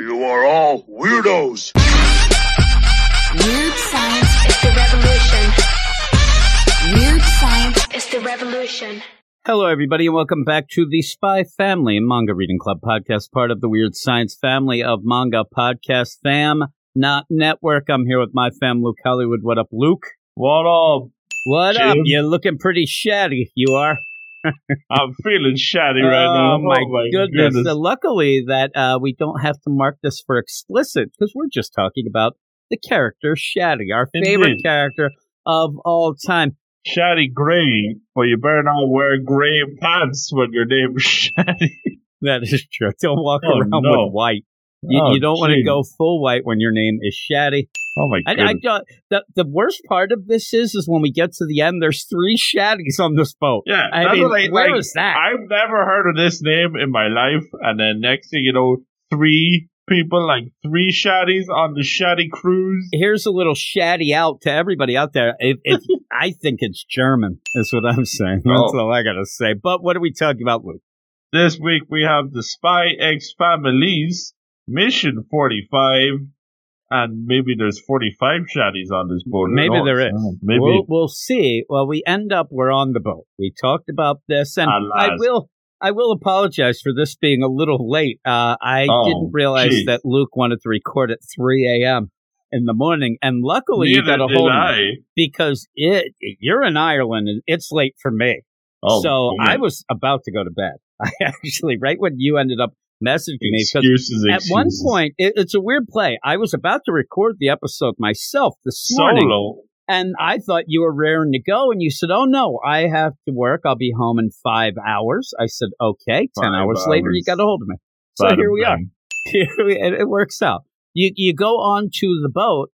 You are all weirdos. Weird science is the revolution. Weird science is the revolution. Hello, everybody, and welcome back to the Spy Family Manga Reading Club podcast, part of the Weird Science family of manga podcast fam, not network. I'm here with my fam, Luke Hollywood. What up, Luke? What up? What Jim? up? You're looking pretty shatty. You are. I'm feeling shatty right now. Oh my, goodness! So luckily that uh, we don't have to mark this for explicit because we're just talking about the character Shatty, our favorite Indeed. character of all time. Shatty gray, but you better not wear gray pants when your name is Shatty. That is true. Don't walk Oh, around no. with white. You, Oh, you don't want to go full white when your name is Shatty. Oh my I, I goodness. the the worst part of this is is when we get to the end. There's three shaddies on this boat. yeah, I mean, where like, is that? I've never heard of this name in my life, and then next thing you know, three people, like three shaddies on the Shatty cruise. Here's a little Shatty out to everybody out there. If, if I think it's German, is what I'm saying. That's Oh. all I gotta say. But what are we talking about, Luke? This week we have the Spy X Families, Mission 45, and maybe there's 45 Shatties on this boat. Maybe there is. Maybe. We'll, we'll see. Well, we end up we're on the boat. We talked about this, and I will I will apologize for this being a little late. Uh, I Oh, didn't realize geez. that Luke wanted to record at 3 a.m. in the morning, and luckily you got a hold of me because it you're in Ireland and it's late for me. Oh, so man. I was about to go to bed. I actually right when you ended up messaging me because excuses, at one point it, it's a weird play. I was about to record the episode myself this morning. solo. And I thought you were raring to go, and you said, "Oh no, I have to work. I'll be home in five hours." I said, "Okay." Ten Five hours, later, you got a hold of me. So here we are. bing. Here we, and it works out. You you go on to the boat,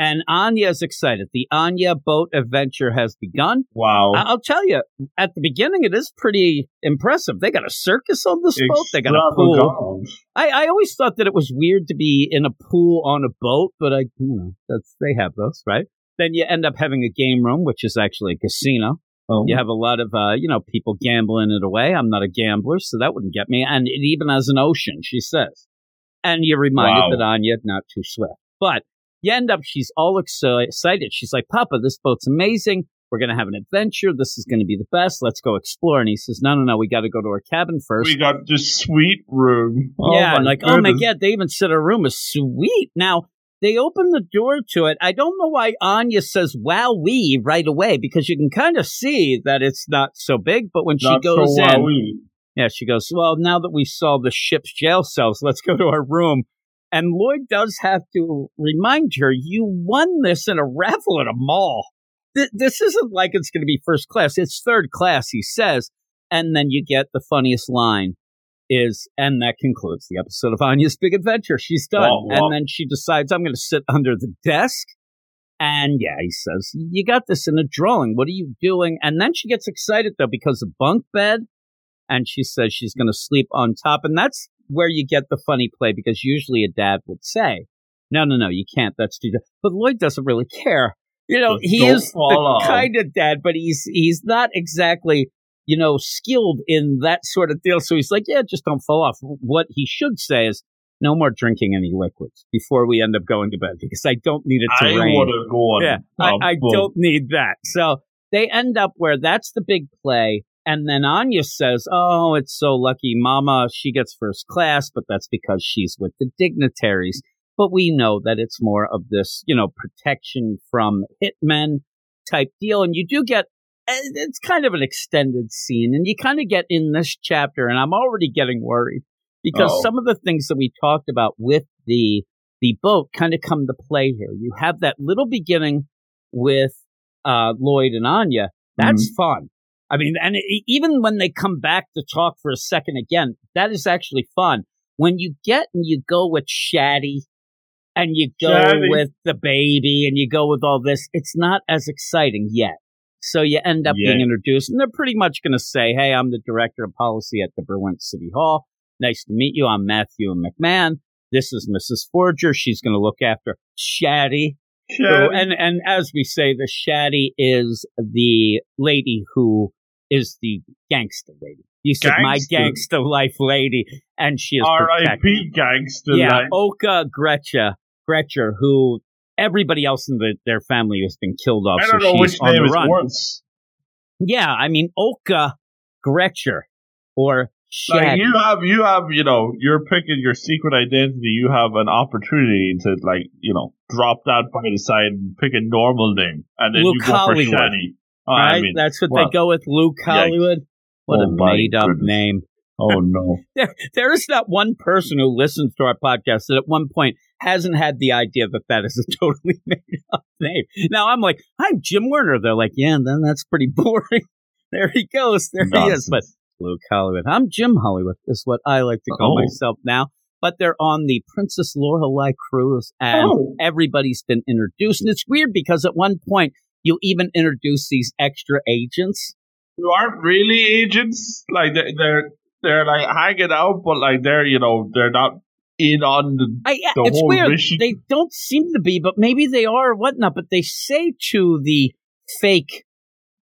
and Anya's excited. The Anya boat adventure has begun. Wow. I'll tell you, at the beginning, it is pretty impressive. They got a circus on this boat. They got a pool. I, I always thought that it was weird to be in a pool on a boat, but I, you know, that's they have those, right? Then you end up having a game room, which is actually a casino. Oh. You have a lot of, uh, you know, people gambling it away. I'm not a gambler, so that wouldn't get me. And it even has an ocean, she says. And you're reminded Wow. that Anya not too swift, but you end up. She's all excited. She's like, "Papa, this boat's amazing. We're gonna have an adventure. This is gonna be the best. Let's go explore." And he says, "No, no, no. We got to go to our cabin first. We got this sweet room. Oh yeah, like, oh my god, they even said our room is sweet. Now they open the door to it. I don't know why Anya says "wow we" right away because you can kind of see that it's not so big. But when she goes so in, yeah, she goes, well, now that we saw the ship's jail cells, let's go to our room. And Loid does have to remind her, you won this in a raffle at a mall. Th- this isn't like it's going to be first class. It's third class, he says. And then you get the funniest line is, and that concludes the episode of Anya's Big Adventure. She's done. And then she decides, I'm going to sit under the desk. And yeah, he says, you got this in a drawing. What are you doing? And then she gets excited though because of bunk bed and she says she's going to sleep on top. And that's where you get the funny play because usually a dad would say, no, no, no, you can't. That's too. But Loid doesn't really care. You know, Just he is fall the kind of dad, but he's he's not exactly you know skilled in that sort of deal. So he's like, yeah, just don't fall off. What he should say is. No more drinking any liquids before we end up going to bed because I don't need it to I rain. want to go on. Yeah, I, I don't need that. So they end up where that's the big play. And then Anya says, Oh, it's so lucky. Mama, she gets first class, but that's because she's with the dignitaries. But we know that it's more of this, you know, protection from hitmen type deal. And you do get, eh, it's kind of an extended scene. And you kind of get in this chapter, and I'm already getting worried because Uh-oh. some of the things that we talked about with the the boat kind of come to play here. You have that little beginning with uh, Loid and Anya. That's fun. I mean, and it, even when they come back to talk for a second again, that is actually fun. When you get and you go with Shaddy and you go Shaddy. with the baby and you go with all this, it's not as exciting yet. So you end up being introduced, and they're pretty much going to say, "Hey, I'm the director of policy at the Berlin City Hall. Nice to meet you. I'm Matthew McMahon. This is Mrs. Forger. She's going to look after Shaddy. Shit. So, and and as we say, the Shaddy is the lady who is the gangster lady. You said my Gangster. gangster life lady, and she is. R.I.P. gangster Yeah, life. Oka Gretcha, Gretcher, who everybody else in the, their family has been killed off. I don't know she's which name is worse. Yeah, I mean Oka Gretcher or Like you have, you have, you know, you're picking your secret identity. You have an opportunity to, like, you know, drop that by the side and pick a normal name, and then Luke you go Hollywood, for Shani. Oh, right? I mean, That's what they go with. Luke Hollywood. What Oh, a made up name. oh no, There, there is not one person who listens to our podcast that at one point hasn't had the idea that that is a totally made up name. Now I'm like, I'm Jim Werner. They're like, yeah, then that's pretty boring. there he goes. There he is. But Luke Hollywood. I'm Jim Hollywood, is what I like to call Oh. myself now. But they're on the Princess Lorelei cruise, and Oh. everybody's been introduced. And it's weird because at one point you even introduce these extra agents. who aren't really agents. Like they're they're, they're like hanging out, but like they're you know they're not in on the. I, yeah, The it's whole weird. mission- They don't seem to be, but maybe they are or whatnot. But they say to the fake,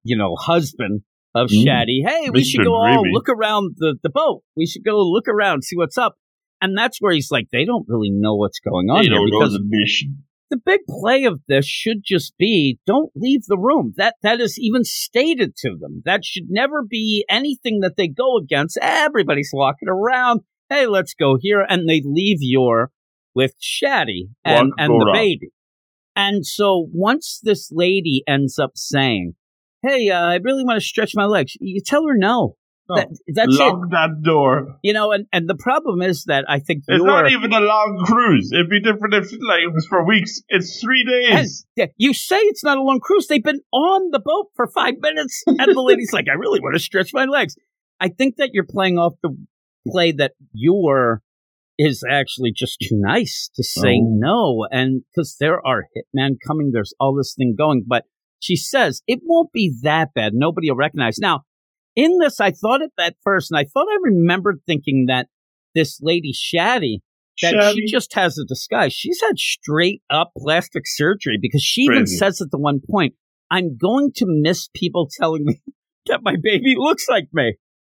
you know, husband of Mm. Shaddy, "Hey, we should go all look around the the boat. We should go look around, see what's up." And that's where he's like, "They don't really know what's going on They here because the mission. The big play of this should just be don't leave the room. That that is even stated to them. That should never be anything that they go against. Everybody's walking around. Hey, let's go here, and they leave your with Shaddy and and the baby. And so once this lady ends up saying, "Hey, uh, I really want to stretch my legs," you tell her no. No. That, that's it. Lock that door. You know, and, and the problem is that I think It's you're not even a long cruise. It'd be different if like it was for weeks. It's three days. Yeah, you say it's not a long cruise. They've been on the boat for five minutes, and the lady's like, "I really want to stretch my legs." I think that you're playing off the play that your is actually just too nice to say Oh. no, and because there are hitmen coming, there's all this thing going. But she says it won't be that bad. Nobody will recognize. Now, in this, I thought it at first, and I thought I remembered thinking that this lady Shaddy that Shady. she just has a disguise. She's had straight up plastic surgery because she even says at the one point, I'm going to miss people telling me that my baby looks like me.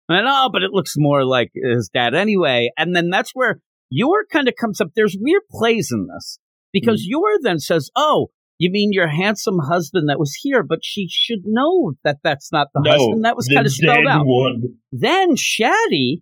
And oh, but it looks more like his dad anyway. And then that's where Yor kind of comes up. There's weird plays in this because mm. Yor then says, Oh, you mean your handsome husband that was here, but she should know that that's not the no, husband. That was kind of spelled out. One. Then Shaddy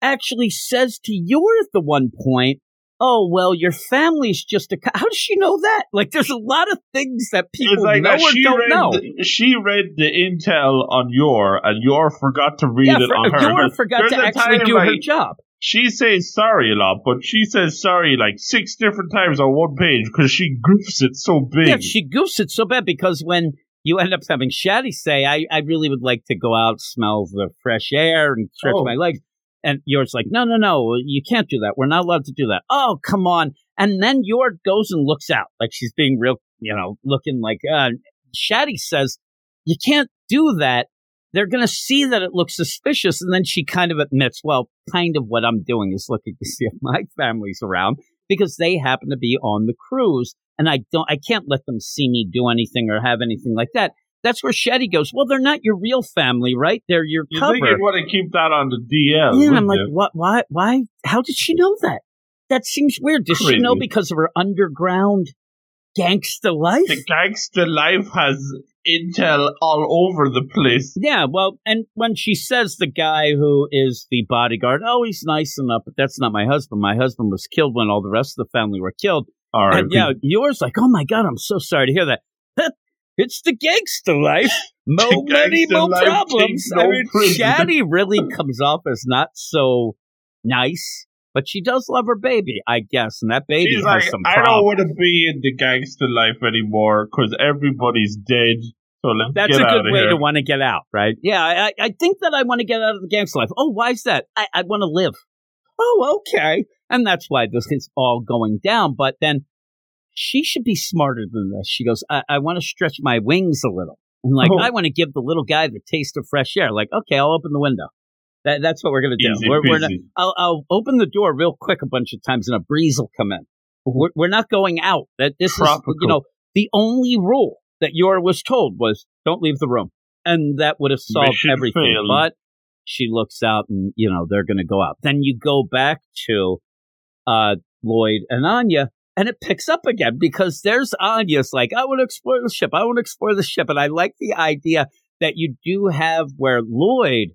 actually says to Yor at the one point, "Oh well, your family's just a." Co-. How does she know that? Like, there's a lot of things that people like know that. or She don't read, know. the, she read the intel on Yor, and Yor forgot to read yeah, it for, on her. Yor forgot there's to actually do her job. She says sorry a lot, but she says sorry like six different times on one page because she goofs it so big. Yeah, she goofs it so bad because when you end up having Shaddy say, I, I really would like to go out, smell the fresh air, and stretch Oh. my legs. And Yor's like, no, no, no, you can't do that. We're not allowed to do that. Oh, come on. And then Yor goes and looks out like she's being real, you know, looking like, uh, Shaddy says, you can't do that. They're going to see that it looks suspicious. And then she kind of admits, well, kind of what I'm doing is looking to see if my family's around because they happen to be on the cruise and I don't, I can't let them see me do anything or have anything like that. That's where Shetty goes. Well, they're not your real family, right? They're your you cover. you'd want to keep that on the DL? yeah, and I'm like, you? what? Why? Why? How did she know that? That seems weird. Does she know because of her underground gangster life? the gangster life has intel all over the place. Yeah, well, and when she says the guy who is the bodyguard, oh, he's nice enough, but that's not my husband. My husband was killed when all the rest of the family were killed. All right, And yeah, Yor's like, oh my god, I'm so sorry to hear that. it's the gangster life. No money, life problems. I mean. Shaddy really comes off as not so nice, but she does love her baby, I guess, and that baby she's has like, some I don't want to be in the gangster life anymore because everybody's dead. So let's That's a good way here. to want to get out, right? Yeah, I, I think that I want to get out of the gangster life. Oh, why is that? I, I want to live. Oh, okay. And that's why this is all going down. But then she should be smarter than this. She goes, I, I want to stretch my wings a little. And like, Oh. I want to give the little guy the taste of fresh air. Like, okay, I'll open the window. That, that's what we're going to do. Easy We're, we're not. I'll, I'll open the door real quick a bunch of times and a breeze will come in. We're, we're not going out. That this is, you know, the only rule that Yor was told was don't leave the room. And that would have solved everything. failed. But she looks out and, you know, they're going to go out. Then you go back to uh, Loid and Anya, and it picks up again because there's Anya's like, I want to explore the ship. I want to explore the ship. And I like the idea that you do have where Loid,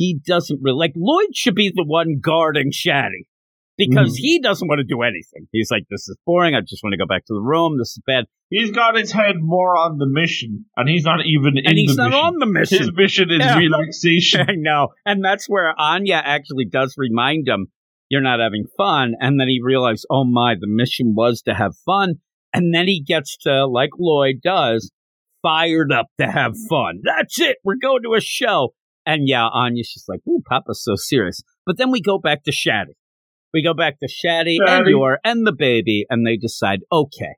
he doesn't really, like, Loid should be the one guarding Shaddy because Mhm. he doesn't want to do anything. He's like, this is boring. I just want to go back to the room. This is bad. He's got his head more on the mission, and he's not even in And he's not mission. on the mission. His mission is Yeah. relaxation. I know. And that's where Anya actually does remind him, you're not having fun. And then he realizes, oh my, the mission was to have fun. And then he gets to, like Loid does, fired up to have fun. That's it. We're going to a show. And yeah, Anya's just like, ooh, Papa's so serious. But then we go back to Shaddy. We go back to Shaddy, and Shaddy. Yor and the baby, and they decide, okay,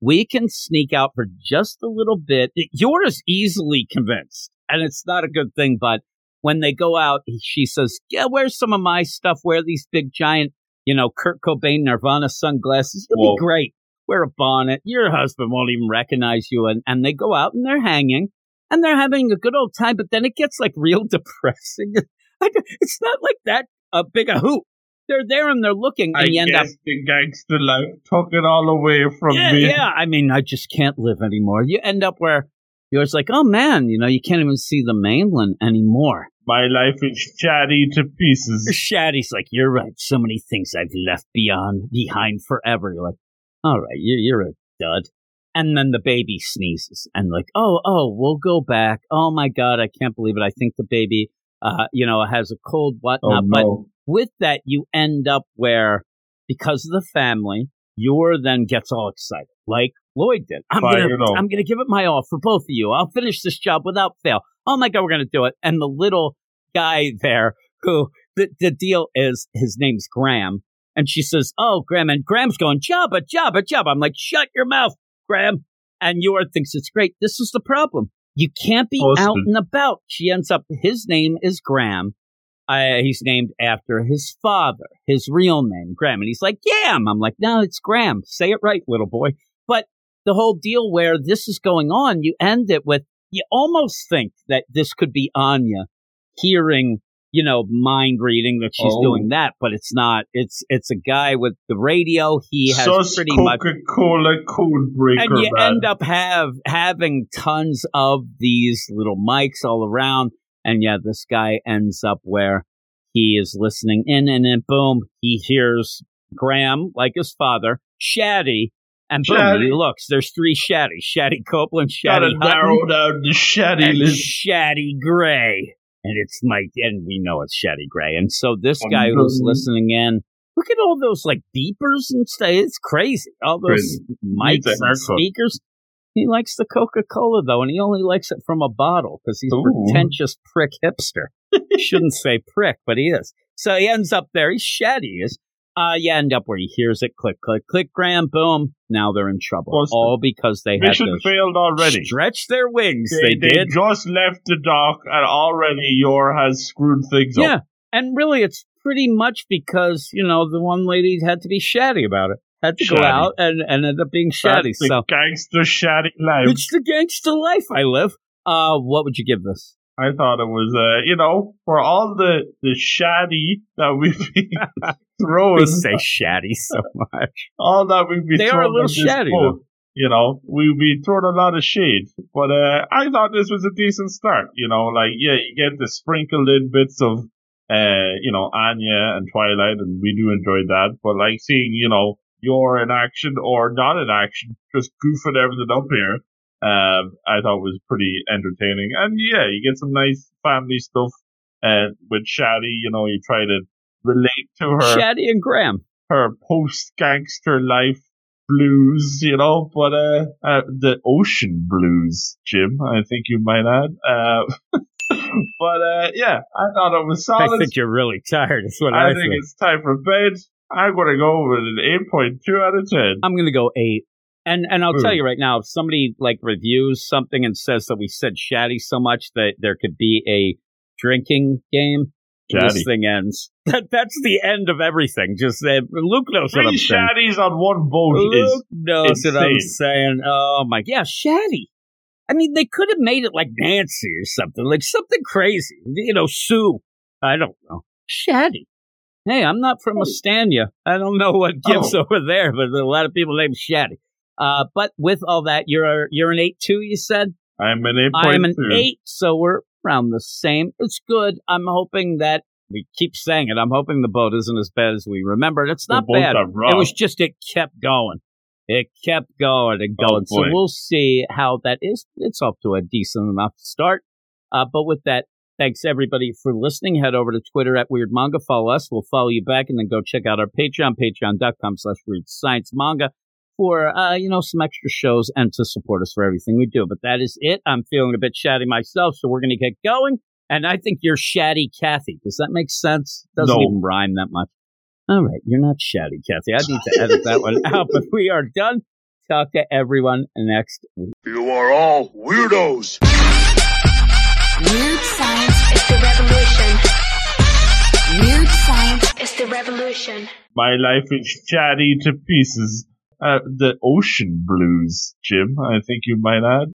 we can sneak out for just a little bit. Yor is easily convinced, and it's not a good thing, but when they go out, she says, Yeah, where's some of my stuff? Wear these big giant, you know, Kurt Cobain Nirvana sunglasses. You'll Whoa. be great. Wear a bonnet. Your husband won't even recognize you. And, and they go out and they're hanging and they're having a good old time, but then it gets like real depressing. I it's not like that a big a hoop. They're there and they're looking I and you end up the gangster life took it all away from yeah, me. yeah. I mean, I just can't live anymore. You end up where you're just like, oh man, you know, you can't even see the mainland anymore. My life is chatty to pieces. Shaddy's like, you're right. So many things I've left beyond behind forever. You're like, all right, you're, you're a dud. And then the baby sneezes and like, oh, oh, we'll go back. Oh my god, I can't believe it. I think the baby, uh, you know, has a cold, Oh whatnot. But with that, you end up where, because of the family, Yor then gets all excited, like Loid did. I'm Fire gonna. I'm gonna give it my all for both of you. I'll finish this job without fail. Oh my god, we're gonna do it. And the little guy there, who the the deal is, his name's Graham, and she says, "Oh, Graham," and Graham's going, "Jabba, Jabba, Jabba." I'm like, "Shut your mouth, Graham." And Yor thinks it's great. This is the problem. You can't be Austin. out and about. She ends up. His name is Graham. Uh, he's named after his father, his real name, Graham. And he's like, Yam. I'm like, no, it's Graham. Say it right, little boy. But the whole deal where this is going on, you end it with, you almost think that this could be Anya hearing, you know, mind reading that she's Oh. doing that, but it's not. It's, it's a guy with the radio. He has Sus pretty much Coca-Cola code breaker, and you man. end up have having tons of these little mics all around and yeah this guy ends up where he is listening in and then boom he hears graham like his father shaddy and boom Shaddy. he looks there's three shaddy shaddy copeland Gotta shaddy narrow Hutton, down the shatty and list. shaddy gray and it's my and we know it's shaddy gray and so this oh, guy who's listening in Look at all those like beepers and stuff. It's crazy. All those Crazy. Mics and speakers. He likes the Coca Cola though, and he only likes it from a bottle because he's a Ooh. pretentious prick hipster. Shouldn't say prick, but he is. So he ends up there. He's shady. He is. Uh, you end up where he hears it click, click, click, Graham, boom. Now they're in trouble. Busted. All because they had Mission to failed already. stretch their wings. They, They, they did. just left the dock, and already Yor has screwed things Yeah. up. Yeah, and really, it's pretty much because, you know, the one lady had to be shatty about it. Had to go out and, and ended up being shatty. That's So gangster shatty life. it's the gangster life I live. Uh, what would you give this? I thought it was, uh, you know, for all the the shatty that we've been throwing, We say shatty so much. all that we've been They are a little at shatty, boat, You know, we've been throwing a lot of shade, but uh, I thought this was a decent start. You know, like yeah, you get the sprinkled in bits of, uh, you know, Anya and Twilight, and we do enjoy that. But like seeing, you know, you're in action or not in action, just goofing everything up here. Um, I thought was pretty entertaining, and yeah, you get some nice family stuff. Uh, with Shaddy, you know, you try to relate to her Shatty and Graham. her post gangster life blues, you know, but uh, uh the ocean blues, Jim, I think you might add. Uh but uh yeah, I thought it was solid. I think you're really tired. Is what I I, think it's time for bed. I'm gonna go with an eight point two out of ten. I'm gonna go eight. And and I'll Ooh. tell you right now, if somebody like reviews something and says that we said shatty so much that there could be a drinking game, Shaddy. this thing ends. That that's the end of everything. Just uh, Luke knows what I'm Three saying. shaddies on one boat is Luke knows what I'm saying. Oh my, yeah, Shaddy. I mean, they could have made it like Nancy or something, like something crazy. You know, Sue. I don't know. Shaddy. Hey, I'm not from Ostania. I don't know what gives Oh. over there, but a lot of people named Shaddy. Uh, but with all that, you're you're an eight two. You said I'm an eight I am an two. eight, so we're around the same. It's good. I'm hoping that we keep saying it. I'm hoping the boat isn't as bad as we remembered. It's not bad. It was just it kept going. It kept going and Oh, going. so we'll see how that is. It's off to a decent enough start. Uh, but with that, thanks everybody for listening. Head over to Twitter at Weird Manga. Follow us. We'll follow you back, and then go check out our Patreon, patreon.com slash Weird Science Manga for uh, you know some extra shows and to support us for everything we do. But that is it. I'm feeling a bit shatty myself, so we're going to get going. And I think you're shatty, Kathy. Does that make sense? Doesn't No. even rhyme that much. All right, you're not shatty, Kathy. I need to edit that one out, but we are done. Talk to everyone next week. You are all weirdos. Weird science is the revolution. Weird science is the revolution. My life is chatty to pieces. Uh, the ocean blues, Jim. I think you might add.